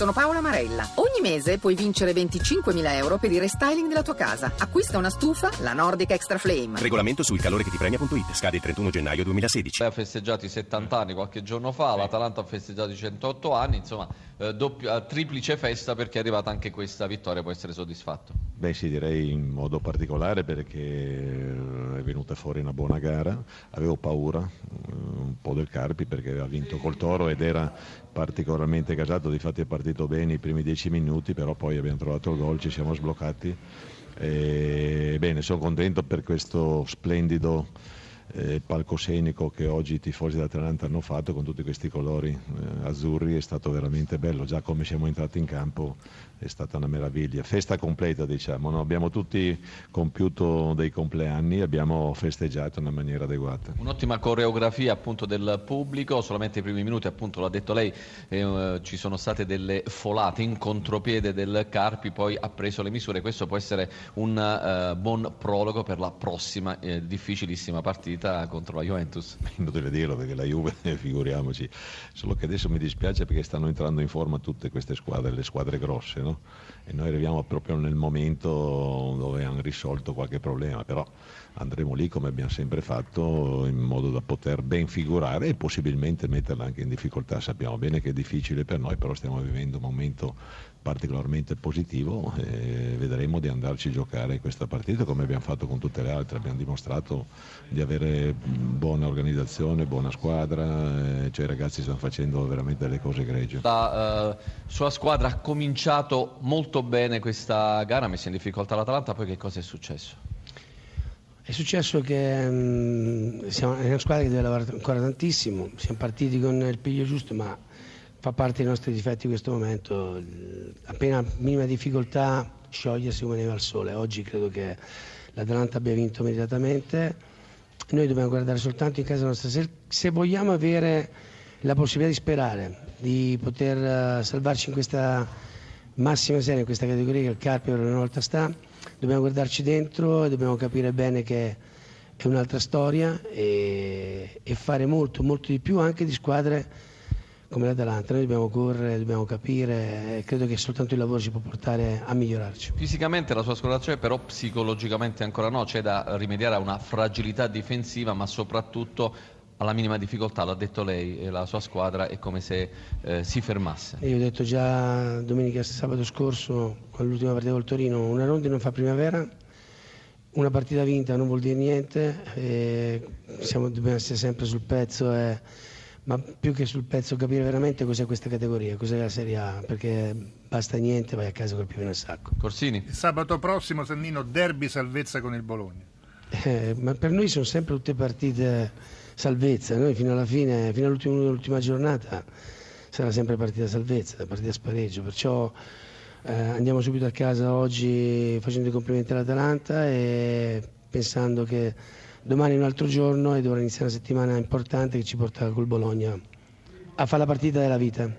Sono Paola Marella. Ogni mese puoi vincere 25.000 euro per il restyling della tua casa. Acquista una stufa, la Nordic Extra Flame. Regolamento sul calore che ti premia.it. Scade il 31 gennaio 2016. Lei ha festeggiato i 70 anni qualche giorno fa, l'Atalanta ha festeggiato i 108 anni, insomma, eh, doppia, triplice festa perché è arrivata anche questa vittoria, può essere soddisfatto. Beh sì, direi in modo particolare perché eh, è venuta fuori una buona gara, avevo paura eh, un po' del Carpi perché aveva vinto col Toro ed era particolarmente gasato, difatti è partito bene i primi dieci minuti, però poi abbiamo trovato il gol, ci siamo sbloccati. E, bene, sono contento per questo splendido eh, palcoscenico che oggi i tifosi dell'Atalanta hanno fatto con tutti questi colori eh, azzurri è stato veramente bello, già come siamo entrati in campo è stata una meraviglia, festa completa diciamo, no? abbiamo tutti compiuto dei compleanni, abbiamo festeggiato in una maniera adeguata. Un'ottima coreografia appunto del pubblico, solamente i primi minuti appunto l'ha detto lei, eh, ci sono state delle folate in contropiede del Carpi, poi ha preso le misure, questo può essere un eh, buon prologo per la prossima eh, difficilissima partita contro la Juventus. Inutile dirlo perché la Juve, figuriamoci, solo che adesso mi dispiace perché stanno entrando in forma tutte queste squadre, le squadre grosse, no? e noi arriviamo proprio nel momento dove hanno risolto qualche problema, però andremo lì come abbiamo sempre fatto in modo da poter ben figurare e possibilmente metterla anche in difficoltà. Sappiamo bene che è difficile per noi, però stiamo vivendo un momento particolarmente positivo e vedremo di andarci a giocare questa partita come abbiamo fatto con tutte le altre, abbiamo dimostrato di avere buona organizzazione, buona squadra, cioè i ragazzi stanno facendo veramente delle cose egregie. La uh, sua squadra ha cominciato molto bene questa gara, ha messo in difficoltà l'Atalanta, poi che cosa è successo? È successo che um, siamo, è una squadra che deve lavorare ancora tantissimo, siamo partiti con il piglio giusto, ma fa parte dei nostri difetti in questo momento. Appena minima difficoltà sciogliersi come neve al sole. Oggi credo che l'Atalanta abbia vinto meritatamente. Noi dobbiamo guardare soltanto in casa nostra. Se, se vogliamo avere la possibilità di sperare, di poter uh, salvarci in questa massima serie, in questa categoria che il Carpio per una volta sta, dobbiamo guardarci dentro e dobbiamo capire bene che è un'altra storia e, e fare molto, molto di più anche di squadre come l'Atalanta, noi dobbiamo correre, dobbiamo capire e credo che soltanto il lavoro ci può portare a migliorarci. Fisicamente la sua squadra c'è, però psicologicamente ancora no, c'è da rimediare a una fragilità difensiva, ma soprattutto alla minima difficoltà, l'ha detto lei, la sua squadra è come se eh, si fermasse. Io ho detto già domenica sabato scorso, con l'ultima partita col Torino, una ronda non fa primavera, una partita vinta non vuol dire niente, siamo, dobbiamo essere sempre sul pezzo. E, ma più che sul pezzo capire veramente cos'è questa categoria, cos'è la Serie A, perché basta niente, vai a casa col più nel sacco. Corsini. Il sabato prossimo, Sannino, derby salvezza con il Bologna. Eh, ma per noi sono sempre tutte partite salvezza, noi fino alla fine, fino all'ultima giornata sarà sempre partita salvezza, partita spareggio, perciò eh, andiamo subito a casa oggi facendo i complimenti all'Atalanta e pensando che domani è un altro giorno e dovrà iniziare una settimana importante che ci porta col Bologna a fare la partita della vita.